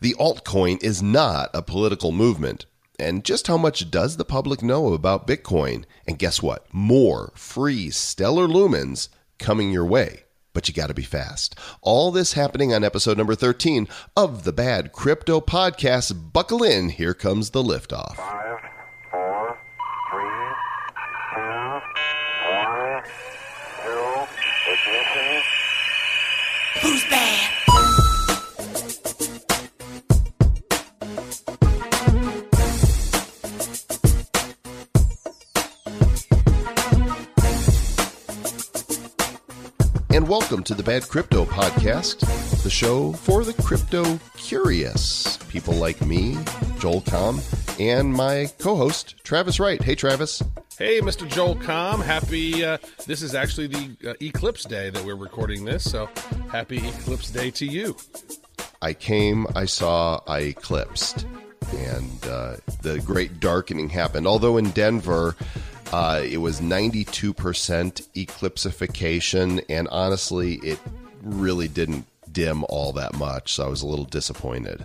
The altcoin is not a political movement. And just how much does the public know about Bitcoin? And guess what? More free stellar lumens coming your way. But you got to be fast. All this happening on episode number 13 of the Bad Crypto Podcast. Buckle in. Here comes the liftoff. Five, four, three, two, one, zero, ignition. Who's bad? Welcome to the Bad Crypto Podcast, the show for the crypto curious. People like me, Joel Comm, and my co host, Travis Wright. Hey, Travis. Hey, Mr. Joel Comm. Happy. Uh, this is actually the uh, eclipse day that we're recording this, so happy eclipse day to you. I came, I saw, I eclipsed, and uh, the great darkening happened. Although in Denver, uh, it was 92% eclipsification, and honestly, it really didn't dim all that much, so I was a little disappointed.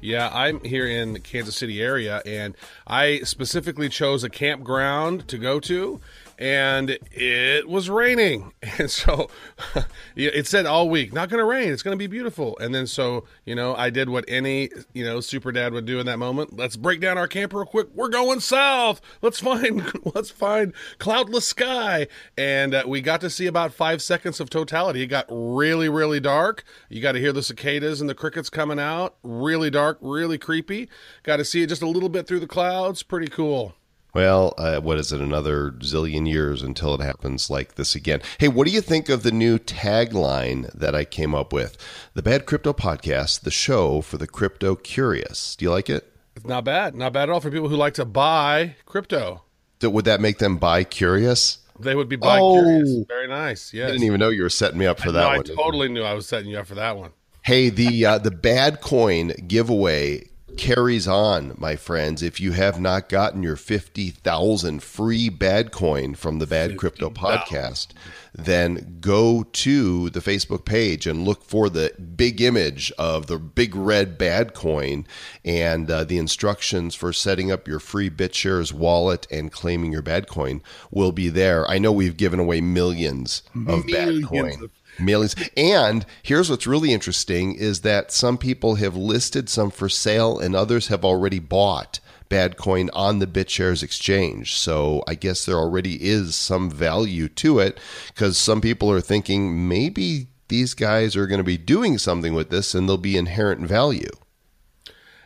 Yeah, I'm here in the Kansas City area, and I specifically chose a campground to go to, and it was raining, and so it said all week, not going to rain. It's going to be beautiful, and then so you know, I did what any you know super dad would do in that moment. Let's break down our camp real quick. We're going south. Let's find let's find cloudless sky, and uh, we got to see about five seconds of totality. It got really really dark. You got to hear the cicadas and the crickets coming out. Really dark, really creepy. Got to see it just a little bit through the clouds. Pretty cool. Well, uh, what is it? Another zillion years until it happens like this again. Hey, what do you think of the new tagline that I came up with? The Bad Crypto Podcast, the show for the crypto curious. Do you like it? It's not bad. Not bad at all for people who like to buy crypto. Would that make them buy curious? They would be buy Oh. curious. Very nice. Yes. I didn't even know you were setting me up for that No, I one. totally knew I was setting you up for that one. Hey, the uh, the bad coin giveaway carries on, my friends. If you have not gotten your fifty thousand free bad coin from the Bad Crypto Podcast, then go to the Facebook page and look for the big image of the big red bad coin and uh, the instructions for setting up your free BitShares wallet and claiming your bad coin will be there. I know we've given away millions of bad Millions coin. of- Millions. And here's what's really interesting is that some people have listed some for sale and others have already bought bad coin on the BitShares exchange. So I guess there already is some value to it because some people are thinking maybe these guys are going to be doing something with this and there'll be inherent value.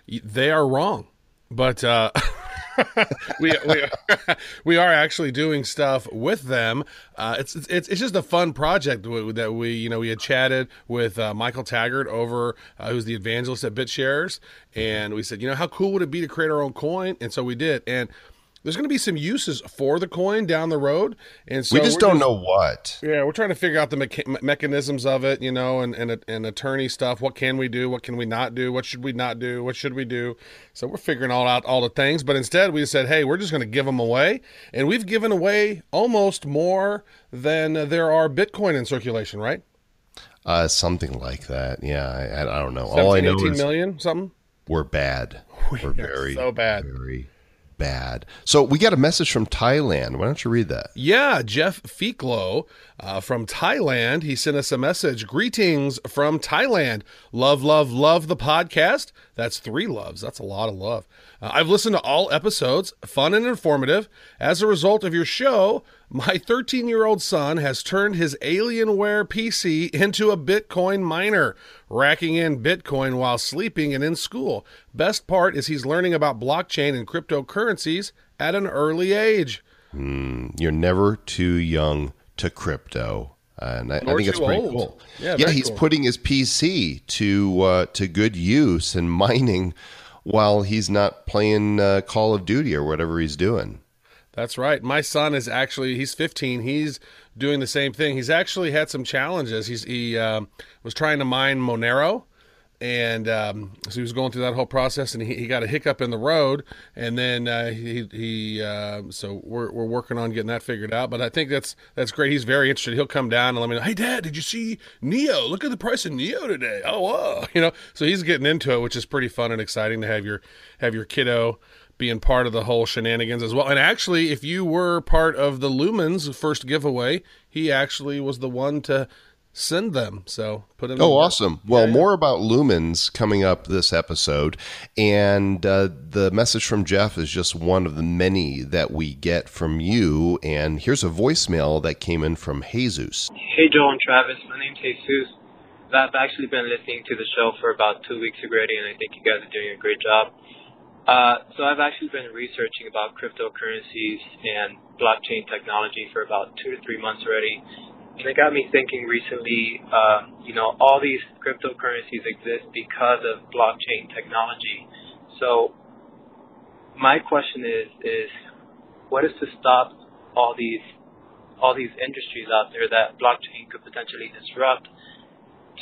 They are wrong, but uh, we we are, we are actually doing stuff with them. Uh, it's it's it's just a fun project that we you know we had chatted with uh, Michael Taggart over uh, who's the evangelist at BitShares, and we said you know how cool would it be to create our own coin, and so we did, and. There's going to be some uses for the coin down the road, and so we just don't know what. Yeah, we're trying to figure out the mecha- mechanisms of it, you know, and, and and attorney stuff. What can we do? What can we not do? What should we not do? What should we do? So we're figuring all out all the things. But instead, we said, hey, we're just going to give them away, and we've given away almost more than there are Bitcoin in circulation, right? Uh, something like that. Yeah, I, I don't know. All I know 18 is million, something. we're bad. We're very so bad. very bad. So we got a message from Thailand. Why don't you read that? Yeah, Jeff Fiklo uh, from Thailand. He sent us a message. Greetings from Thailand. Love, love, love the podcast. That's three loves. That's a lot of love. Uh, I've listened to all episodes, fun and informative. As a result of your show, my 13 year old son has turned his Alienware PC into a Bitcoin miner, racking in Bitcoin while sleeping and in school. Best part is he's learning about blockchain and cryptocurrencies at an early age. You're never too young to crypto. And I, I think it's pretty old. cool. Yeah, yeah he's cool. putting his PC to uh, to good use and mining while he's not playing uh, Call of Duty or whatever he's doing. That's right. My son is actually he's 15. He's doing the same thing. He's actually had some challenges. He's he um, was trying to mine Monero, and um, so he was going through that whole process, and he, he got a hiccup in the road, and then uh, he he uh, so we're we're working on getting that figured out. But I think that's that's great. He's very interested. He'll come down and let me know. Hey, Dad, did you see Neo? Look at the price of Neo today. Oh, wow. you know. So he's getting into it, which is pretty fun and exciting to have your have your kiddo being part of the whole shenanigans as well. And actually, if you were part of the Lumens first giveaway, he actually was the one to send them. So put him. Oh, in- awesome. Well, more about lumens coming up this episode. And uh, the message from Jeff is just one of the many that we get from you. And here's a voicemail that came in from Jesus. Hey, Joel and Travis. My name's Jesus. I've actually been listening to the show for about two weeks already, and I think you guys are doing a great job. Uh, so I've actually been researching about cryptocurrencies and blockchain technology for about two to three months already. And it got me thinking recently, uh, you know, all these cryptocurrencies exist because of blockchain technology. So my question is, is what is to stop all these all these industries out there that blockchain could potentially disrupt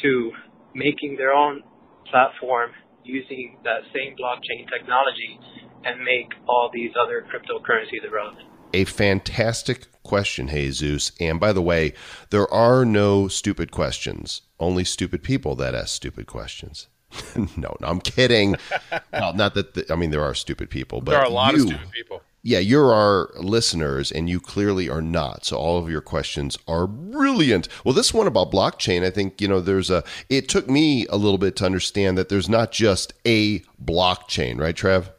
to making their own platform using that same blockchain technology and make all these other cryptocurrencies irrelevant. A fantastic question, Jesus. And by the way, there are no stupid questions, only stupid people that ask stupid questions. no, no, I'm kidding. well, not that, the, I mean, there are stupid people, but There are a lot you, of stupid people. Yeah, you're our listeners, and you clearly are not. So all of your questions are brilliant. Well, this one about blockchain, I think you know, there's a. It took me a little bit to understand that there's not just a blockchain, right, Trev?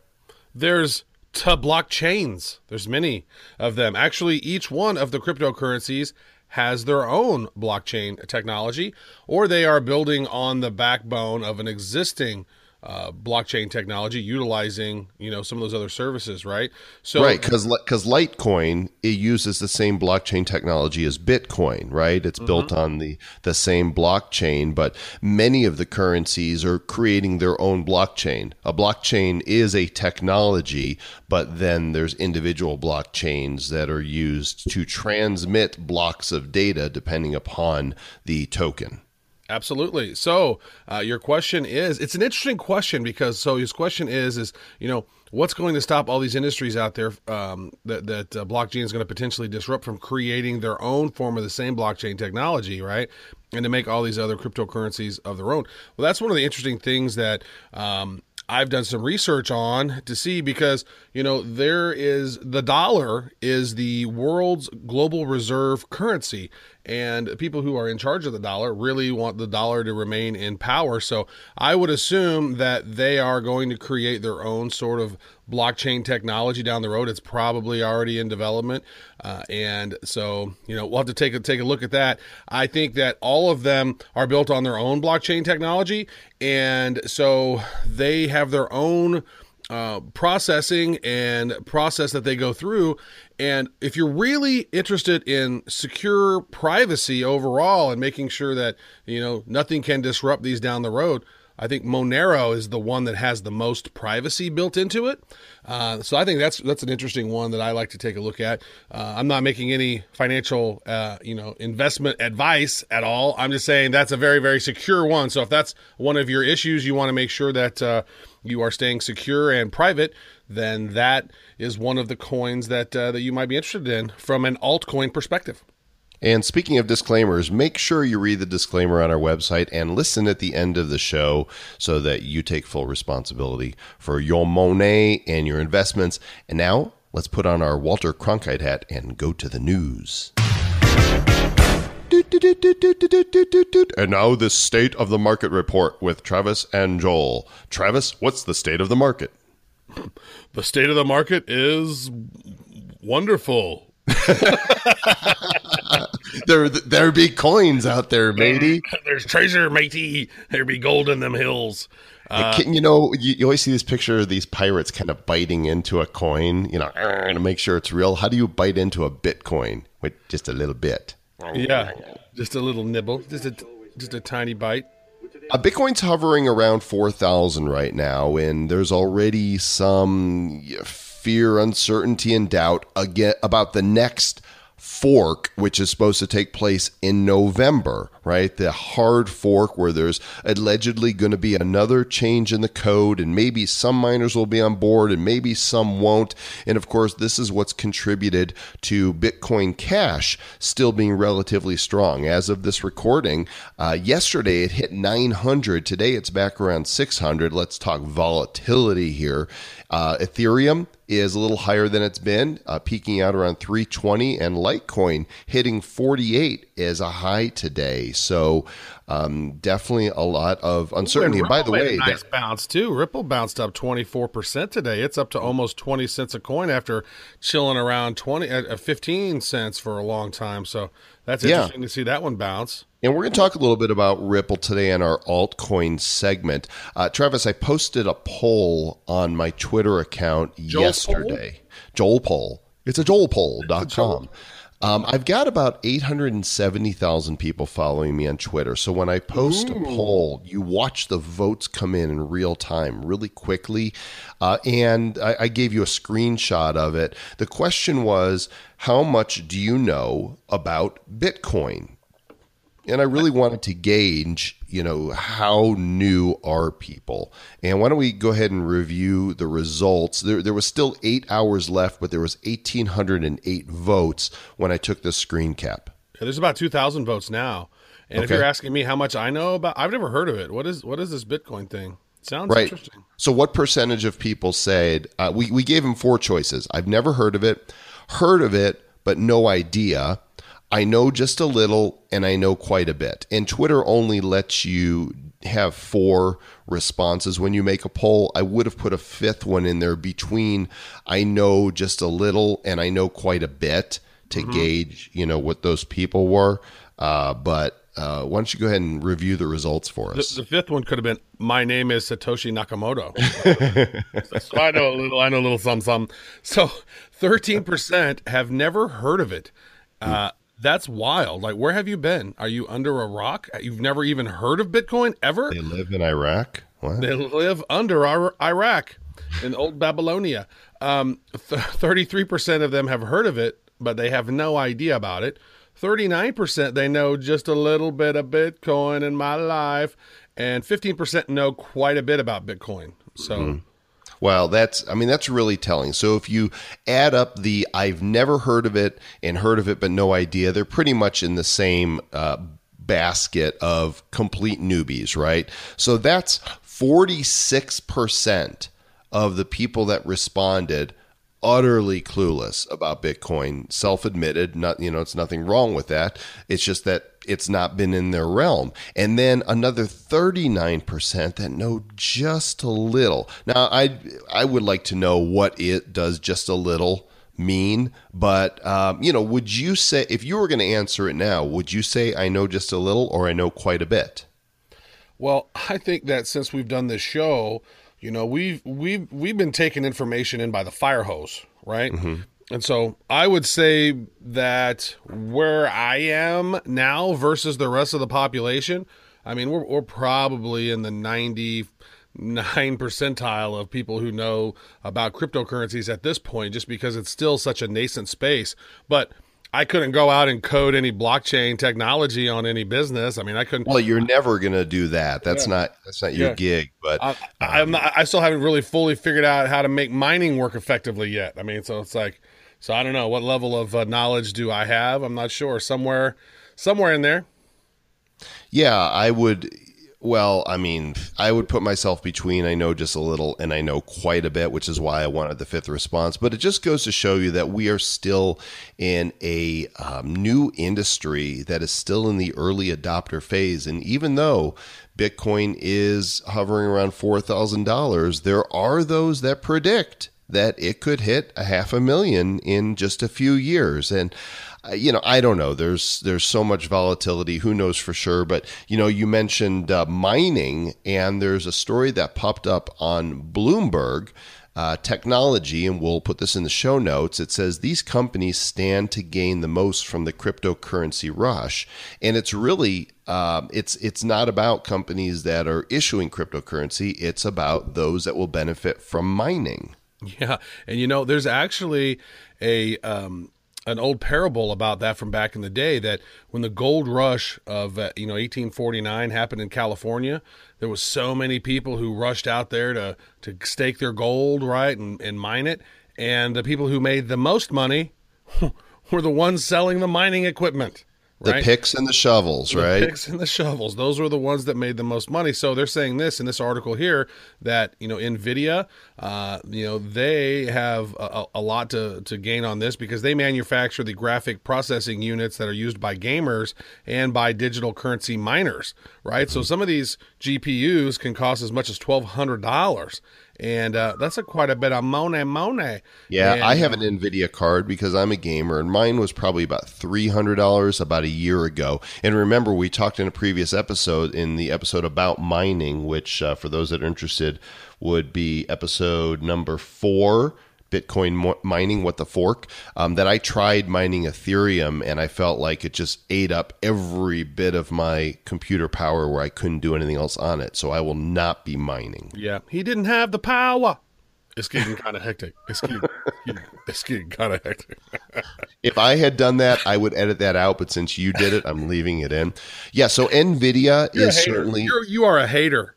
There's to blockchains. There's many of them. Actually, each one of the cryptocurrencies has their own blockchain technology, or they are building on the backbone of an existing uh, blockchain technology, utilizing you know some of those other services, right? So right, because because Litecoin it uses the same blockchain technology as Bitcoin, right? It's built on the the same blockchain, but many of the currencies are creating their own blockchain. A blockchain is a technology, but then there's individual blockchains that are used to transmit blocks of data depending upon the token. Absolutely. So uh, your question is, it's an interesting question because so his question is, is you know what's going to stop all these industries out there um, that that uh, blockchain is going to potentially disrupt from creating their own form of the same blockchain technology, right? And to make all these other cryptocurrencies of their own. Well, that's one of the interesting things that um, I've done some research on to see because you know there is the dollar is the world's global reserve currency and people who are in charge of the dollar really want the dollar to remain in power. So I would assume that they are going to create their own sort of blockchain technology down the road. It's probably already in development. Uh, and so you know we'll have to take a take a look at that. I think that all of them are built on their own blockchain technology. And so they have their own uh, processing and process that they go through. And if you're really interested in secure privacy overall and making sure that you know nothing can disrupt these down the road, I think Monero is the one that has the most privacy built into it. Uh, so I think that's that's an interesting one that I like to take a look at. Uh, I'm not making any financial, uh, you know, investment advice at all. I'm just saying that's a very very secure one. So if that's one of your issues, you want to make sure that uh, you are staying secure and private. Then that is one of the coins that uh, that you might be interested in from an altcoin perspective. And speaking of disclaimers, make sure you read the disclaimer on our website and listen at the end of the show so that you take full responsibility for your money and your investments. And now, let's put on our Walter Cronkite hat and go to the news. And now, the state of the market report with Travis and Joel. Travis, what's the state of the market? The state of the market is wonderful. There, there be coins out there, matey. There's treasure, matey. There be gold in them hills. Uh, Can- you know, you, you always see this picture of these pirates kind of biting into a coin, you know, to make sure it's real. How do you bite into a Bitcoin with just a little bit? yeah, just a little nibble, just a just a tiny bite. Uh, Bitcoin's hovering around 4,000 right now, and there's already some fear, uncertainty, and doubt again about the next fork, which is supposed to take place in November, right? The hard fork where there's allegedly going to be another change in the code, and maybe some miners will be on board and maybe some won't. And of course, this is what's contributed to Bitcoin Cash still being relatively strong. As of this recording, uh, yesterday it hit 900. Today it's back around 600. Let's talk volatility here. Uh, Ethereum is a little higher than it's been, uh, peaking out around 320, and Litecoin hitting 48 as a high today. So um, definitely a lot of uncertainty. And by the way, nice that, bounce too. Ripple bounced up 24 percent today. It's up to almost 20 cents a coin after chilling around 20 uh, 15 cents for a long time. So that's interesting yeah. to see that one bounce. And we're going to talk a little bit about Ripple today in our altcoin segment. Uh, Travis, I posted a poll on my Twitter account Joel yesterday. Poll? Joel poll. It's a joelpoll.com. Um, I've got about 870,000 people following me on Twitter. So when I post Ooh. a poll, you watch the votes come in in real time, really quickly. Uh, and I, I gave you a screenshot of it. The question was, how much do you know about Bitcoin? And I really wanted to gauge, you know, how new are people? And why don't we go ahead and review the results? There, there was still eight hours left, but there was eighteen hundred and eight votes when I took the screen cap. Yeah, there's about two thousand votes now. And okay. if you're asking me how much I know about, I've never heard of it. What is what is this Bitcoin thing? Sounds right. interesting. So, what percentage of people said uh, we we gave them four choices? I've never heard of it, heard of it, but no idea I know just a little and I know quite a bit. And Twitter only lets you have four responses when you make a poll. I would have put a fifth one in there between I know just a little and I know quite a bit to mm-hmm. gauge, you know, what those people were. Uh, but uh, why don't you go ahead and review the results for us? The, the fifth one could have been my name is Satoshi Nakamoto. so I know a little. I know a little some some. So thirteen percent have never heard of it. Uh, that's wild. Like, where have you been? Are you under a rock? You've never even heard of Bitcoin ever? They live in Iraq. What? They live under our Iraq in old Babylonia. Um, 33% of them have heard of it, but they have no idea about it. 39% they know just a little bit of Bitcoin in my life, and 15% know quite a bit about Bitcoin. So. Mm-hmm. Well, that's I mean that's really telling. So if you add up the I've never heard of it and heard of it but no idea, they're pretty much in the same uh, basket of complete newbies, right? So that's 46% of the people that responded utterly clueless about Bitcoin, self-admitted, not you know, it's nothing wrong with that. It's just that it's not been in their realm. And then another 39% that know just a little. Now, I I would like to know what it does just a little mean, but um, you know, would you say if you were going to answer it now, would you say I know just a little or I know quite a bit? Well, I think that since we've done this show, you know, we've we've we've been taking information in by the fire hose, right? Mm-hmm. And so I would say that where I am now versus the rest of the population, I mean, we're, we're probably in the 99 percentile of people who know about cryptocurrencies at this point, just because it's still such a nascent space. But I couldn't go out and code any blockchain technology on any business. I mean, I couldn't. Well, you're never going to do that. That's yeah. not that's not your yeah. gig. But I, I'm not, I still haven't really fully figured out how to make mining work effectively yet. I mean, so it's like so I don't know what level of uh, knowledge do I have. I'm not sure. Somewhere, somewhere in there. Yeah, I would. Well, I mean, I would put myself between I know just a little and I know quite a bit, which is why I wanted the fifth response. But it just goes to show you that we are still in a um, new industry that is still in the early adopter phase. And even though Bitcoin is hovering around $4,000, there are those that predict that it could hit a half a million in just a few years. And you know, I don't know. There's there's so much volatility. Who knows for sure? But you know, you mentioned uh, mining, and there's a story that popped up on Bloomberg. Uh, technology, and we'll put this in the show notes. It says these companies stand to gain the most from the cryptocurrency rush, and it's really um, it's it's not about companies that are issuing cryptocurrency. It's about those that will benefit from mining. Yeah, and you know, there's actually a um, an old parable about that from back in the day that when the gold rush of uh, you know 1849 happened in California, there was so many people who rushed out there to to stake their gold right and, and mine it, and the people who made the most money were the ones selling the mining equipment. The right? picks and the shovels, right? The right? picks and the shovels. Those were the ones that made the most money. So they're saying this in this article here that you know Nvidia, uh, you know they have a, a lot to to gain on this because they manufacture the graphic processing units that are used by gamers and by digital currency miners. Right. So some of these GPUs can cost as much as twelve hundred dollars. And uh, that's a quite a bit of money, money. Yeah, And, I have an Nvidia card because I'm a gamer, and mine was probably about three hundred dollars about a year ago. And remember, we talked in a previous episode, in the episode about mining, which uh, for those that are interested would be episode number four. Bitcoin mo- mining, what the fork? Um, that I tried mining Ethereum and I felt like it just ate up every bit of my computer power where I couldn't do anything else on it. So I will not be mining. Yeah, he didn't have the power. It's getting kind of hectic. It's getting, it's getting kind of hectic. If I had done that, I would edit that out. But since you did it, I'm leaving it in. Yeah. So Nvidia You're is certainly. You're, you are a hater.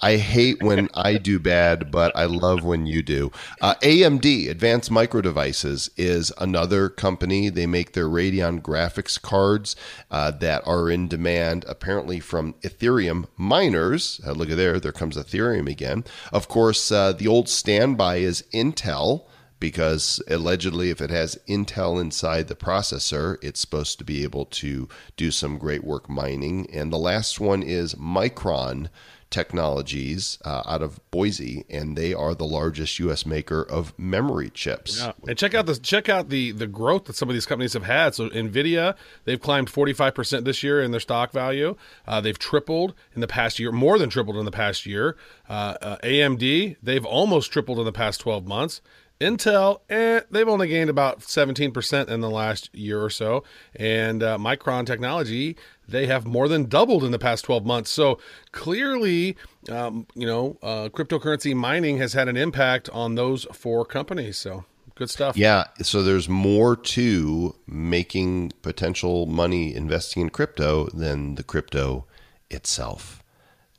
I hate when I do bad, but I love when you do. Uh, AMD, Advanced Micro Devices, is another company. They make their Radeon graphics cards uh, that are in demand, apparently from Ethereum miners. Uh, look at there, there comes Ethereum again. Of course, uh, the old standby is Intel because allegedly if it has intel inside the processor it's supposed to be able to do some great work mining and the last one is micron technologies uh, out of boise and they are the largest us maker of memory chips Yeah. And check out the check out the the growth that some of these companies have had. So Nvidia, they've climbed 45% this year in their stock value. Uh, they've tripled in the past year, more than tripled in the past year. Uh, uh, AMD, they've almost tripled in the past 12 months. Intel, eh, they've only gained about 17% in the last year or so. And uh, Micron Technology, they have more than doubled in the past 12 months. So clearly, um, you know, uh, cryptocurrency mining has had an impact on those four companies. So good stuff. yeah so there's more to making potential money investing in crypto than the crypto itself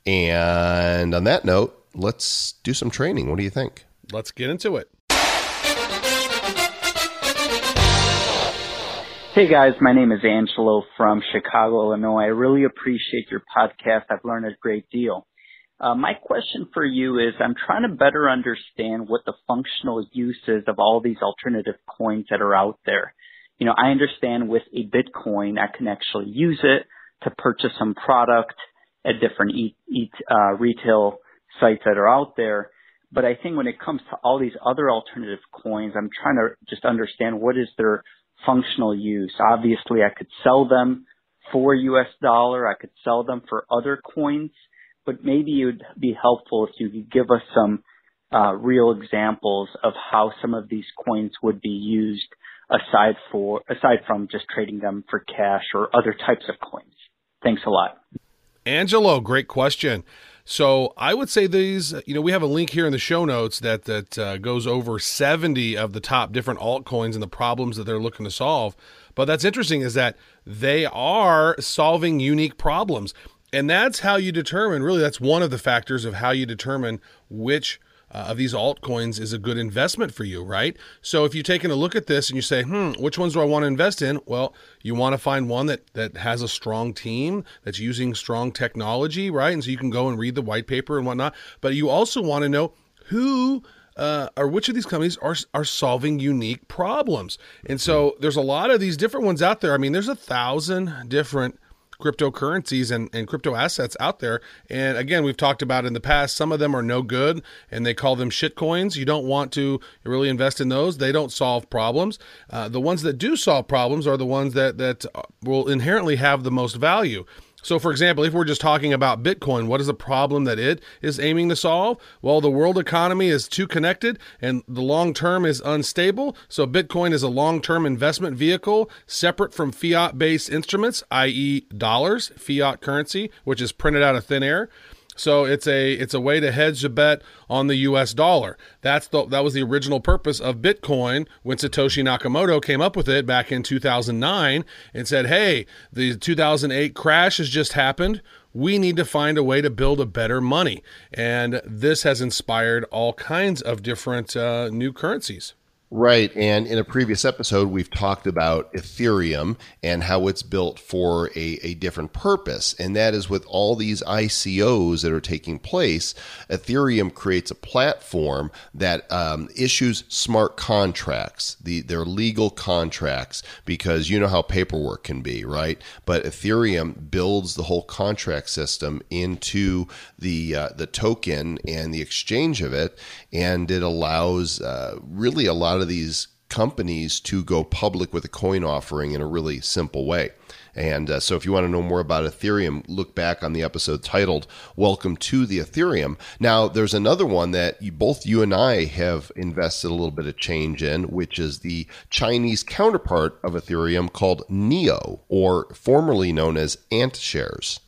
and on that note let's do some training what do you think Let's get into it. Hey guys, my name is Angelo from Chicago, Illinois. I really appreciate your podcast. I've learned a great deal. Uh, my question for you is I'm trying to better understand what the functional use is of all these alternative coins that are out there. You know, I understand with a Bitcoin, I can actually use it to purchase some product at different e- e- uh, retail sites that are out there. But I think when it comes to all these other alternative coins, I'm trying to just understand what is their functional use. Obviously, I could sell them for US dollar. I could sell them for other coins, but maybe it would be helpful if you could give us some uh, real examples of how some of these coins would be used aside for aside from just trading them for cash or other types of coins. Thanks a lot. Angelo, great question. So I would say these, you know, we have a link here in the show notes that that uh, goes over 70 of the top different altcoins and the problems that they're looking to solve. But that's interesting is that they are solving unique problems. And that's how you determine, really, that's one of the factors of how you determine which uh, of these altcoins is a good investment for you, right? So if you're taking a look at this and you say, hmm, which ones do I want to invest in? Well, you want to find one that that has a strong team that's using strong technology, right? And so you can go and read the white paper and whatnot. But you also want to know who uh, or which of these companies are are solving unique problems. And so there's a lot of these different ones out there. I mean, there's a thousand different cryptocurrencies and, and crypto assets out there. And again, we've talked about in the past, some of them are no good and they call them shit coins. You don't want to really invest in those. They don't solve problems. Uh, the ones that do solve problems are the ones that, that will inherently have the most value. So, for example, if we're just talking about Bitcoin, what is the problem that it is aiming to solve? Well, the world economy is too connected and the long term is unstable. So, Bitcoin is a long term investment vehicle separate from fiat based instruments, i.e., dollars, fiat currency, which is printed out of thin air. So it's a it's a way to hedge a bet on the U.S. dollar. That's the that was the original purpose of Bitcoin when Satoshi Nakamoto came up with it back in 2009 and said, "Hey, the 2008 crash has just happened. We need to find a way to build a better money." And this has inspired all kinds of different uh, new currencies. Right. And in a previous episode, we've talked about Ethereum and how it's built for a, a different purpose. And that is with all these ICOs that are taking place, Ethereum creates a platform that um, issues smart contracts. The, they're legal contracts because you know how paperwork can be, right? But Ethereum builds the whole contract system into the, uh, the token and the exchange of it. And it allows uh, really a lot of these companies to go public with a coin offering in a really simple way. And uh, so, if you want to know more about Ethereum, look back on the episode titled "Welcome to the Ethereum." Now, there's another one that you, both you and I have invested a little bit of change in, which is the Chinese counterpart of Ethereum called Neo, or formerly known as AntShares.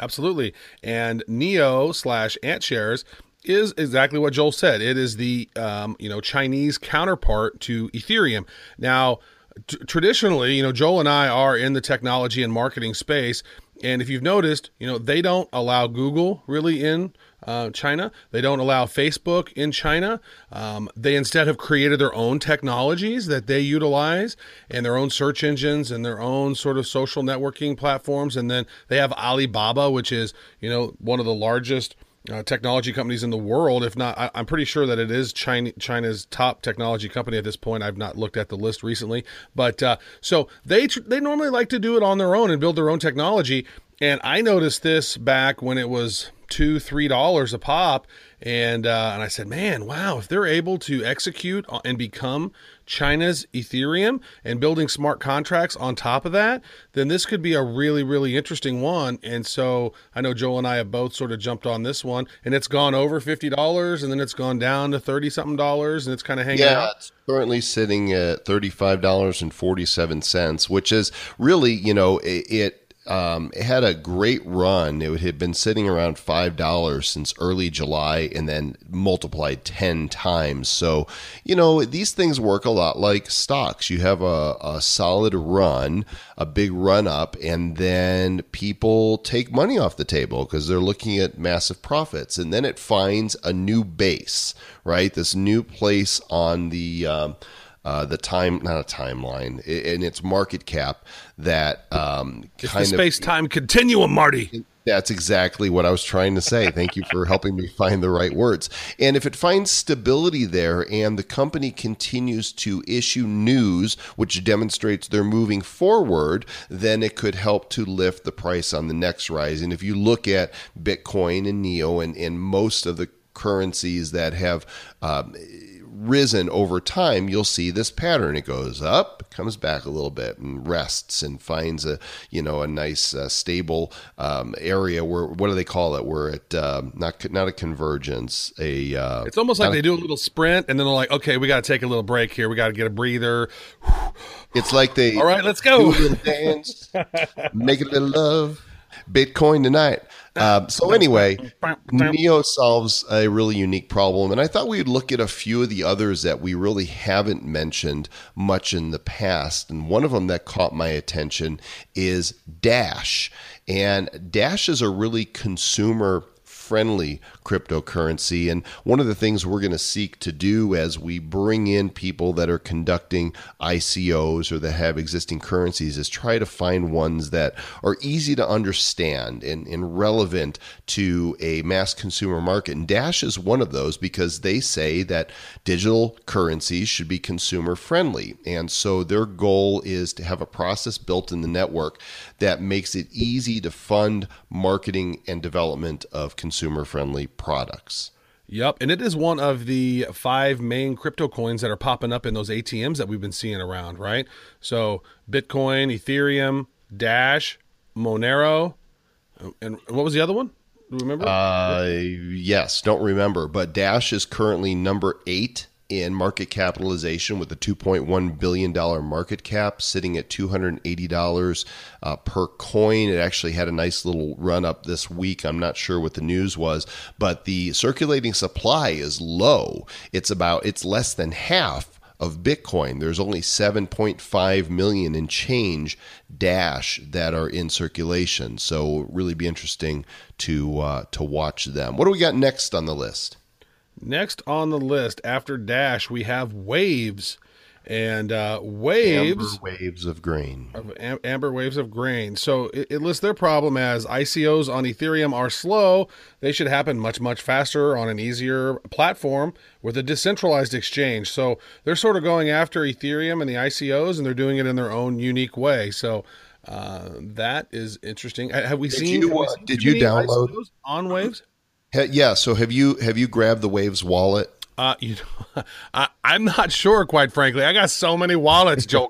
Absolutely. And Neo slash Ant Shares is exactly what Joel said. It is the um, you know Chinese counterpart to Ethereum. Now, t- traditionally, you know, Joel and I are in the technology and marketing space, and if you've noticed, you know, they don't allow Google really in uh, China. They don't allow Facebook in China. Um, they instead have created their own technologies that they utilize and their own search engines and their own sort of social networking platforms. And then they have Alibaba, which is you know one of the largest uh, technology companies in the world. If not, I, am pretty sure that it is China, China's top technology company at this point. I've not looked at the list recently, but uh, so they tr- they normally like to do it on their own and build their own technology. And I noticed this back when it was two, three dollars a pop, and uh, and I said, man, wow, if they're able to execute and become China's Ethereum and building smart contracts on top of that, then this could be a really, really interesting one. And so I know Joel and I have both sort of jumped on this one, and it's gone over fifty dollars, and then it's gone down to thirty something dollars, and it's kind of hanging out. yeah, out. it's currently sitting at thirty-five dollars and forty-seven cents, which is really, you know, it, it um, it had a great run. It had been sitting around five dollars since early July, and then multiplied ten times. So, you know, these things work a lot like stocks. You have a, a solid run, a big run up, and then people take money off the table because they're looking at massive profits, and then it finds a new base, right? This new place on the um, uh, the time, not a timeline, in its market cap that um, It's the kind of space time continuum, Marty. that's exactly what I was trying to say. Thank you for helping me find the right words. And if it finds stability there and the company continues to issue news which demonstrates they're moving forward, then it could help to lift the price on the next rise. And if you look at Bitcoin and NEO and, and most of the currencies that have um, risen over time, you'll see this pattern. It goes up, comes back a little bit, and rests and finds a you know a nice uh, stable um, area where what do they call it? Where it um, not not a convergence, a uh, It's almost like not a- they do a little sprint, and then they're like, "Okay, we got to take a little break here. We got to get a breather." It's like they All right, let's do go. a little dance, make a little love, Bitcoin tonight. Um, so anyway, Neo solves a really unique problem, and I thought we'd look at a few of the others that we really haven't mentioned much in the past. And one of them that caught my attention is Dash, and Dash is a really consumer friendly cryptocurrency. And one of the things we're going to seek to do as we bring in people that are conducting ICOs or that have existing currencies is try to find ones that are easy to understand and, and relevant to a mass consumer market. And Dash is one of those because they say that digital currencies should be consumer friendly. And so their goal is to have a process built in the network that makes it easy to fund marketing and development of consumer friendly products. Yep, and it is one of the five main crypto coins that are popping up in those ATMs that we've been seeing around, right? So Bitcoin, Ethereum, Dash, Monero, and what was the other one? Do you remember? Uh, yes, don't remember, but Dash is currently number eight in market capitalization with a $2.1 billion market cap sitting at $280 uh, per coin. It actually had a nice little run up this week. I'm not sure what the news was, but the circulating supply is low. It's about, it's less than half of Bitcoin. There's only 7.5 million in change dash that are in circulation. So really be interesting to uh, to watch them. What do we got next on the list? Next on the list after Dash, we have Waves. And uh, Waves. Amber waves of grain. Of am- amber waves of grain. So it, it lists their problem as ICOs on Ethereum are slow. They should happen much, much faster on an easier platform with a decentralized exchange. So they're sort of going after Ethereum and the ICOs, and they're doing it in their own unique way. So uh, that is interesting. Have we Did seen? you, have we uh, seen did you download- ICOs on Waves? Ha- Yeah. So have you have you grabbed the Waves wallet? Uh, you know, I, I'm not sure, quite frankly. I got so many wallets, Joe.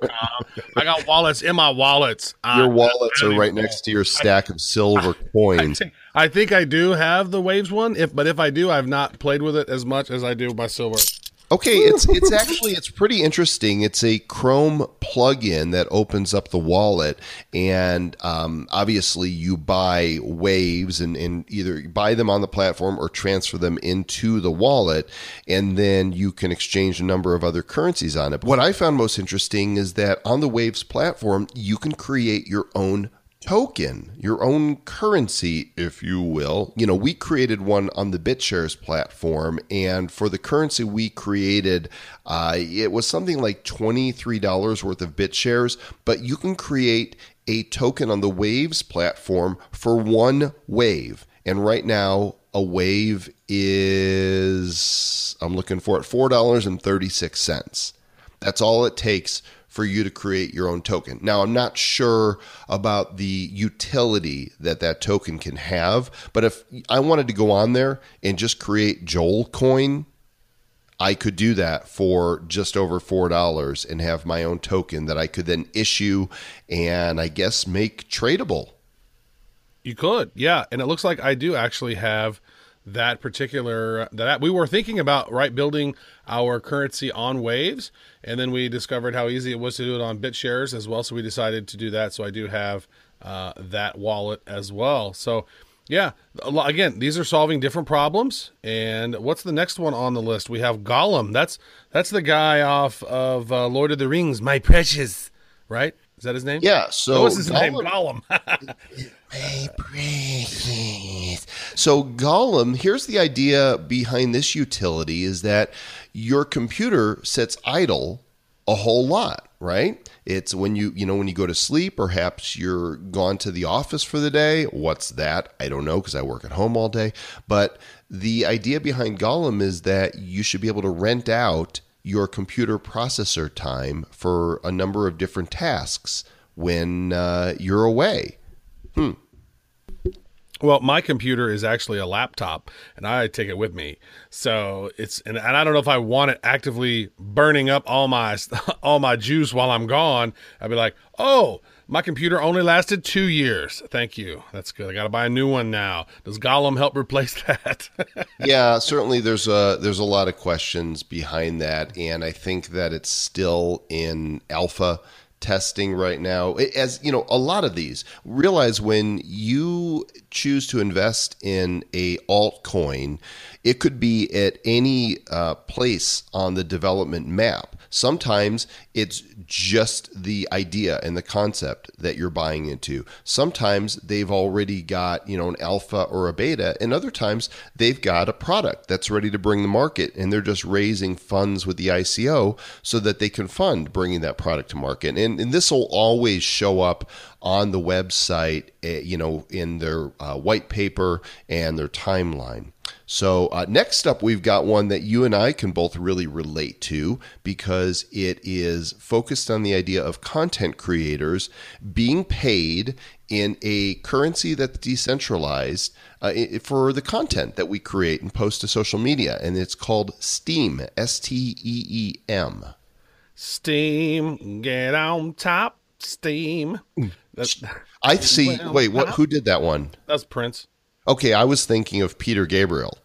I got wallets in my wallets. Uh, Your wallets I are right next to your stack of silver coins. I think I do have the Waves one. If but if I do, I've not played with it as much as I do my silver. Okay, it's it's actually it's pretty interesting. It's a Chrome plugin that opens up the wallet, and um, obviously you buy waves and, and either buy them on the platform or transfer them into the wallet, and then you can exchange a number of other currencies on it. What I found most interesting is that on the Waves platform, you can create your own token, your own currency, if you will. You know, we created one on the BitShares platform, and for the currency we created, uh, it was something like $23 worth of BitShares, but you can create a token on the Waves platform for one wave. And right now, a wave is, I'm looking for it, $4.36. That's all it takes for you to create your own token. Now, I'm not sure about the utility that that token can have, but if I wanted to go on there and just create Joel coin, I could do that for just over $4 and have my own token that I could then issue and I guess make tradable. You could, yeah. And it looks like I do actually have that particular that we were thinking about right building our currency on waves. And then we discovered how easy it was to do it on BitShares as well. So we decided to do that. So I do have uh, that wallet as well. So yeah again these are solving different problems. And what's the next one on the list? We have Golem. That's that's the guy off of uh, Lord of the Rings my precious right is that his name Yeah, so what's his name Gollum- Gollum My. So Golem, here's the idea behind this utility is that your computer sits idle a whole lot, right? It's when you you know when you go to sleep, perhaps you're gone to the office for the day. What's that? I don't know because I work at home all day. But the idea behind Golem is that you should be able to rent out your computer processor time for a number of different tasks when uh, you're away. Well, my computer is actually a laptop, and I take it with me. So it's and, and I don't know if I want it actively burning up all my all my juice while I'm gone. I'd be like, oh, my computer only lasted two years. Thank you. That's good. I got to buy a new one now. Does Golem help replace that? yeah, certainly there's a there's a lot of questions behind that, and I think that it's still in alpha testing right now. As you know, a lot of these realize when you choose to invest in a altcoin, it could be at any uh, place on the development map. Sometimes it's just the idea and the concept that you're buying into. Sometimes they've already got, you know, an alpha or a beta, and other times they've got a product that's ready to bring the market and they're just raising funds with the ICO so that they can fund bringing that product to market. And, and this will always show up on the website, eh, you know, in their uh, white paper and their timeline. So, uh, next up, we've got one that you and I can both really relate to because it is focused on the idea of content creators being paid in a currency that's decentralized uh, for the content that we create and post to social media. And it's called Steem, S T E E M. Steam, get on top, Steam. That's, I see. Wait, what? Who did that one? that's Prince. Okay, I was thinking of Peter Gabriel.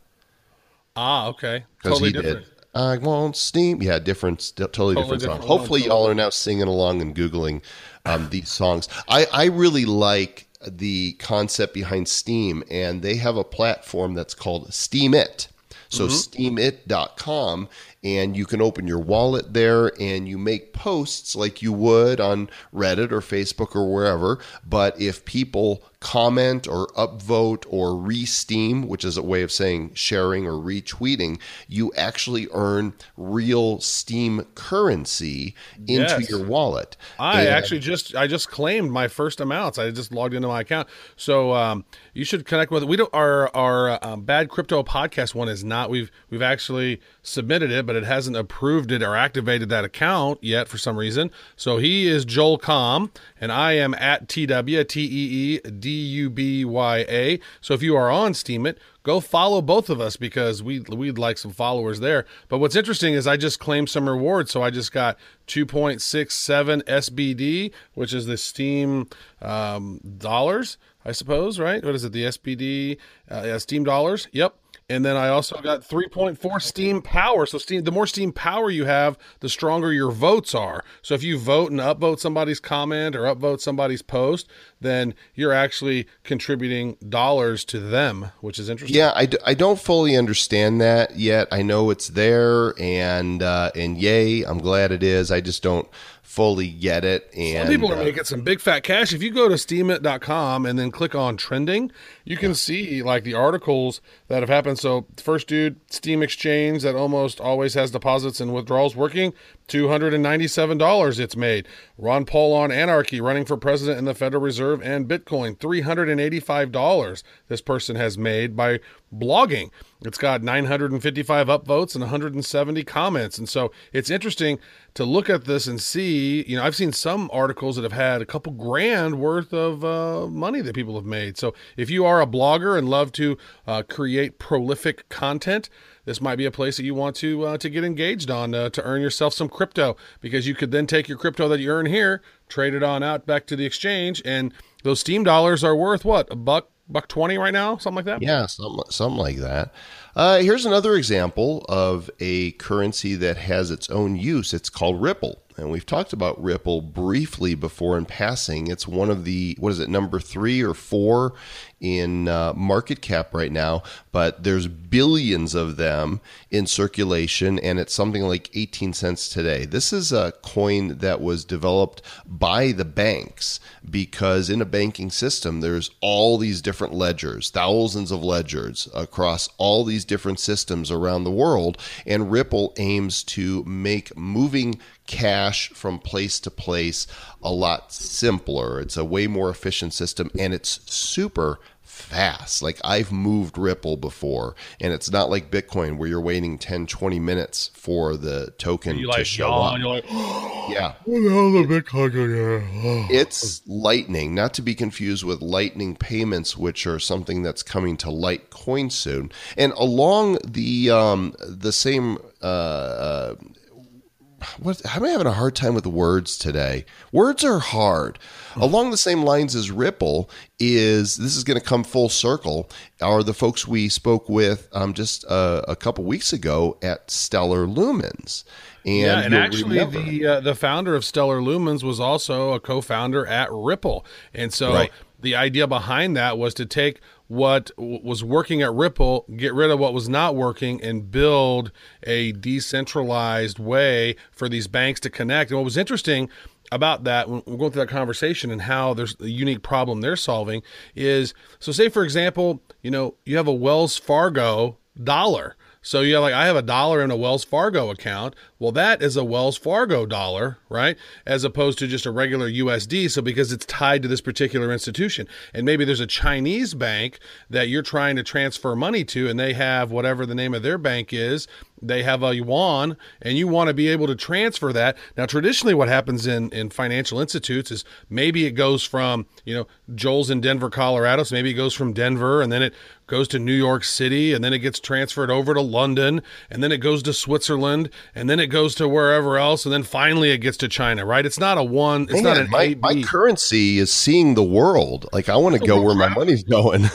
Ah, okay. because Totally he different. did. I want steam. Yeah, different, st- totally, Totally different, different song. Hopefully, y'all are now singing along and googling um, these songs. I, I really like the concept behind Steem, and they have a platform that's called Steemit. So steemit.com and you can open your wallet there and you make posts like you would on Reddit or Facebook or wherever. But if people comment or upvote or re-steem, which is a way of saying sharing or retweeting, you actually earn real Steem currency into Yes. your wallet. I And- actually just I just claimed my first amounts. I just logged into my account, so um, you should connect with. We don't our our um, bad crypto podcast one is not. We've we've actually submitted it, but it hasn't approved it or activated that account yet for some reason. So he is Joel Comm, and I am at TW T E E D U B Y A. So if you are on Steemit, go follow both of us because we we'd like some followers there. But what's interesting is I just claimed some rewards, so I just got 2.67 SBD, which is the Steem um, dollars, I suppose, right? What is it? The SBD, uh, yeah, Steem dollars. Yep. And then I also got 3.4 Steem power. So Steem, the more Steem power you have, the stronger your votes are. So if you vote and upvote somebody's comment or upvote somebody's post, then you're actually contributing dollars to them, which is interesting. Yeah, I, d- I don't fully understand that yet. I know it's there, and uh, and yay, I'm glad it is. I just don't fully get it. And Some people are uh, making some big fat cash. If you go to steemit.com and then click on trending, you can see like the articles that have happened. So, first dude, Steem Exchange that almost always has deposits and withdrawals working, $297 it's made. Ron Paul on Anarchy running for president in the Federal Reserve and Bitcoin, $385 this person has made by blogging. It's got 955 upvotes and 170 comments. And so it's interesting to look at this and see, you know, I've seen some articles that have had a couple grand worth of uh, money that people have made. So if you are a blogger and love to uh, create prolific content, this might be a place that you want to uh, to get engaged on uh, to earn yourself some crypto because you could then take your crypto that you earn here, trade it on out back to the exchange, and those Steem dollars are worth what a buck, buck twenty right now, something like that. Yeah, something, something like that. Uh, here's another example of a currency that has its own use. It's called Ripple. And we've talked about Ripple briefly before in passing. It's one of the, what is it, number three or four in uh, market cap right now, but there's billions of them in circulation, and it's something like 18 cents today. This is a coin that was developed by the banks because in a banking system, there's all these different ledgers, thousands of ledgers across all these different systems around the world, and Ripple aims to make moving cash from place to place a lot simpler. It's a way more efficient system and it's super fast. Like I've moved Ripple before and it's not like Bitcoin where you're waiting 10, 20 minutes for the token You to like show up. you're like, Yeah. what the hell the Bitcoin? It's Lightning, not to be confused with Lightning payments, which are something that's coming to Litecoin soon. And along the um, the same uh, what I'm having a hard time with words today. Words are hard. Along the same lines as Ripple is this is going to come full circle. Are the folks we spoke with um, just uh, a couple weeks ago at Stellar Lumens? And yeah, and actually, remember- the uh, the founder of Stellar Lumens was also a co-founder at Ripple, and so Right. the idea behind that was to take what was working at Ripple, get rid of what was not working, and build a decentralized way for these banks to connect. And what was interesting about that when we're going through that conversation and how there's a unique problem they're solving is so say for example you know you have a wells fargo dollar so yeah, like I have a dollar in a Wells Fargo account. Well, that is a Wells Fargo dollar, right? As opposed to just a regular USD. So because it's tied to this particular institution. And maybe there's a Chinese bank that you're trying to transfer money to and they have whatever the name of their bank is. They have a yuan and you want to be able to transfer that. Now, traditionally what happens in, in financial institutes is maybe it goes from, you know, Joel's in Denver, Colorado. So maybe it goes from Denver and then it goes to New York City and then it gets transferred over to London and then it goes to Switzerland and then it goes to wherever else and then finally it gets to China, right? It's not a one, it's not an my, A, my currency is seeing the world. Like I want to go where my money's going.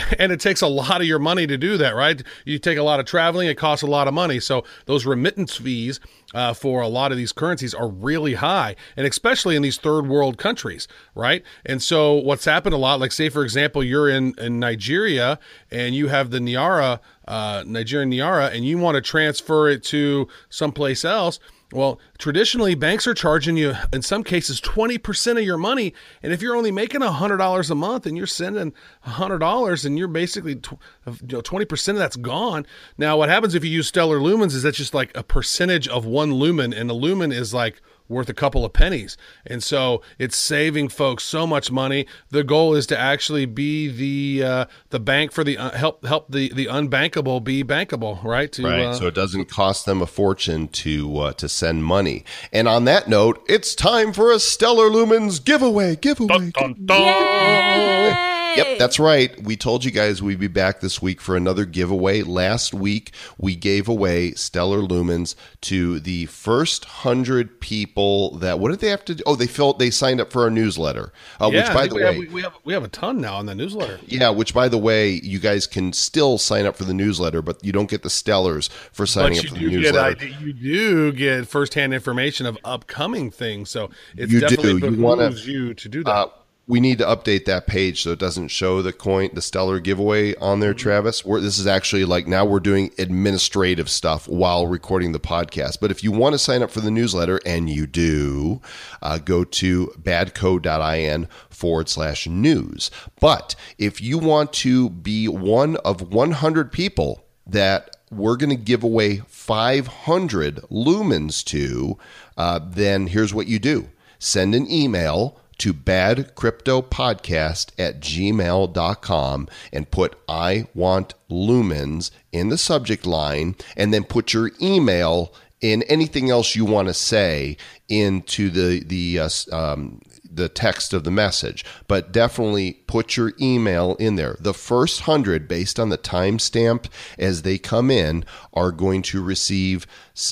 and it takes a lot of your money to do that, right? You take a lot of traveling, it costs a lot of money. So those remittance fees uh, for a lot of these currencies are really high, and especially in these third world countries, right? And so what's happened a lot, like say for example, you're in, in Nigeria and you have the Naira, uh, Nigerian Naira, and you want to transfer it to someplace else well, traditionally, banks are charging you, in some cases, 20% of your money. And if you're only making $100 a month and you're sending $100 and you're basically, you know, 20% of that's gone. Now, what happens if you use stellar lumens is that's just like a percentage of one lumen. And a lumen is like worth a couple of pennies. And so it's saving folks so much money. The goal is to actually be the uh, the bank for the uh, help help the the unbankable be bankable, right? To, right. Uh, so it doesn't cost them a fortune to uh, to send money. And on that note, it's time for a Stellar Lumens giveaway. Giveaway. dun, dun, dun. Yep, that's right. We told you guys we'd be back this week for another giveaway. Last week, we gave away Stellar Lumens to the first hundred people that. What did they have to do? Oh, they filled. They signed up for our newsletter. Uh, yeah, which, by the we way, have, we, we have we have a ton now on the newsletter. yeah. Which, by the way, you guys can still sign up for the newsletter, but you don't get the Stellars for signing But up you for the do get newsletter. idea, you do get firsthand information of upcoming things, so it You do. definitely You wanna- you to do that. Uh, we need to update that page so it doesn't show the coin, the stellar giveaway on there, Travis. We're, this is actually like now we're doing administrative stuff while recording the podcast. But if you want to sign up for the newsletter, and you do, uh, go to badco.in forward slash news. But if you want to be one of 100 people that we're going to give away 500 lumens to, uh, then here's what you do send an email to badcryptopodcast at gmail.com and put I want lumens in the subject line and then put your email in anything else you want to say into the the uh, um, the text of the message, but definitely put your email in there. The first hundred, based on the timestamp as they come in, are going to receive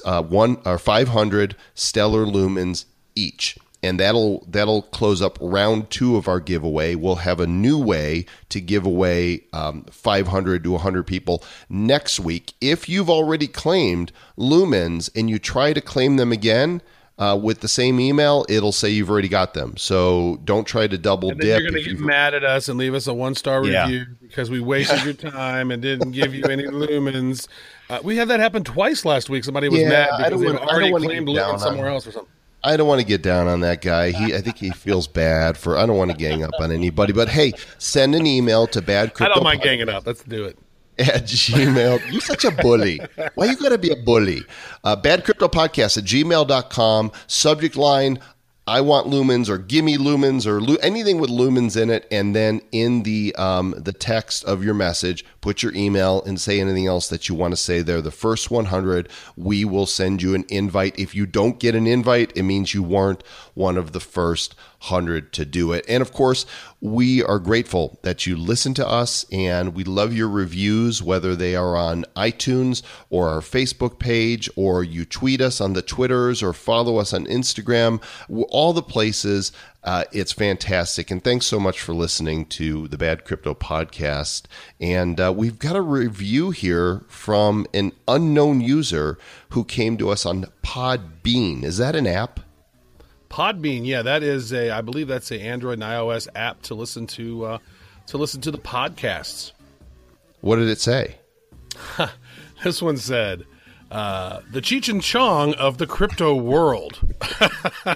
uh, one or five hundred stellar lumens each and that'll that'll close up round two of our giveaway. We'll have a new way to give away um, 500 to 100 people next week. If you've already claimed lumens and you try to claim them again uh, with the same email, it'll say you've already got them. So don't try to double and then dip. you're going to if get you've- mad at us and leave us a one star Yeah. review because we wasted your time and didn't give you any lumens. Uh, we had that happen twice last week. Somebody was Yeah, mad because they wanna- had I don't already claimed lumens somewhere else or something. I don't want to get down on that guy. He, I think he feels bad for. I don't want to gang up on anybody, but hey, send an email to bad Crypto. I don't mind ganging up. Let's do it. at gmail you're such a bully why you gotta be a bully uh, bad crypto podcast at gmail.com subject line i want lumens or gimme lumens or lu- anything with lumens in it and then in the um, the text of your message put your email and say anything else that you want to say there. The first 100 we will send you an invite. If you don't get an invite it means you weren't one of the first 100 to do it. And of course we are grateful that you listen to us and we love your reviews, whether they are on iTunes or our Facebook page, or you tweet us on the Twitters or follow us on Instagram, the places. Uh, it's fantastic. And thanks so much for listening to the Bad Crypto Podcast. And uh, we've got a review here from an unknown user who came to us on Podbean. Is that an app? Podbean, yeah, that is a. I believe that's a Android and iOS app to listen to uh, to listen to the podcasts. What did it say? This one said, uh, "The Cheech and Chong of the crypto world."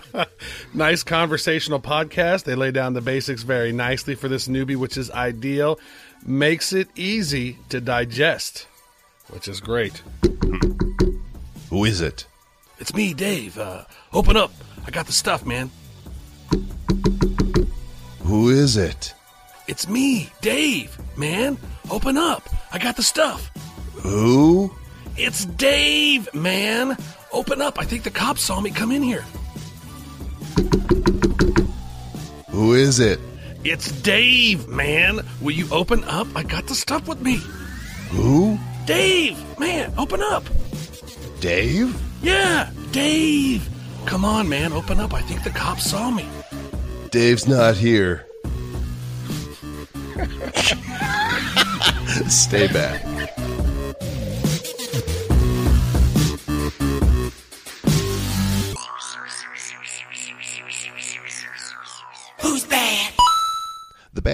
nice conversational podcast. They lay down the basics very nicely for this newbie, which is ideal. Makes it easy to digest, which is great. Who is it? It's me, Dave. Uh, open up. I got the stuff, man. Who is it? It's me, Dave. Man, open up. I got the stuff. Who? It's Dave, man. Open up. I think the cops saw me come in here. Who is it? It's Dave, man. Will you open up? I got the stuff with me. Who? Dave, man, open up. Dave? Yeah, Dave. Come on, man, open up. I think the cops saw me. Dave's not here. Stay back.